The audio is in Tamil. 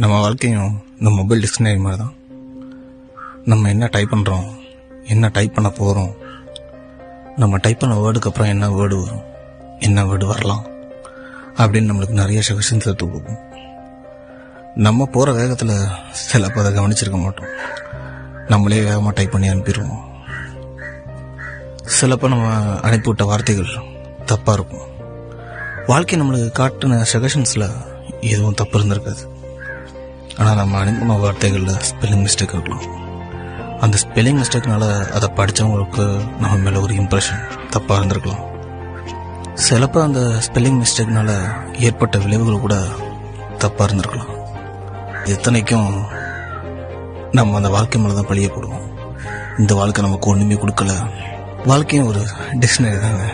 நம்ம வாழ்க்கையும் இந்த மொபைல் டிக்ஷனரி மாதிரி தான் நம்ம என்ன டைப் பண்ணுறோம் என்ன டைப் பண்ண போகிறோம் நம்ம டைப் பண்ண வேர்டுக்கு அப்புறம் என்ன வேர்டு வரும் என்ன வேர்டு வரலாம் அப்படின்னு நம்மளுக்கு நிறைய சஜஷன்ஸ் எடுத்து கொடுக்கும். நம்ம போகிற வேகத்தில் சிலப்போ அதை கவனிச்சிருக்க மாட்டோம். நம்மளே வேகமாக டைப் பண்ணி அனுப்பிடுவோம். சிலப்போ நம்ம அனுப்பிவிட்ட வார்த்தைகள் தப்பாக இருக்கும். வாழ்க்கை நம்மளுக்கு காட்டின சஜஷன்ஸில் எதுவும் தப்பு இருந்திருக்காது. ஆனால் நம்ம அனுப்பின வார்த்தைகளில் ஸ்பெல்லிங் மிஸ்டேக் இருக்கலாம் அந்த ஸ்பெல்லிங் மிஸ்டேக்னால அதை படித்தவங்களுக்கு நம்ம மேலே ஒரு இம்ப்ரெஷன் தப்பாக இருந்திருக்கலாம். சிலப்போ அந்த ஸ்பெல்லிங் மிஸ்டேக்னால ஏற்பட்ட விளைவுகள் கூட தப்பாக இருந்திருக்கலாம். எத்தனைக்கும் நம்ம அந்த வாழ்க்கை மேலே தான் பழிய போடுவோம் இந்த வாழ்க்கை நமக்கு ஒன்றுமே கொடுக்கல. வாழ்க்கையும் ஒரு டிக்ஷனரி தாங்க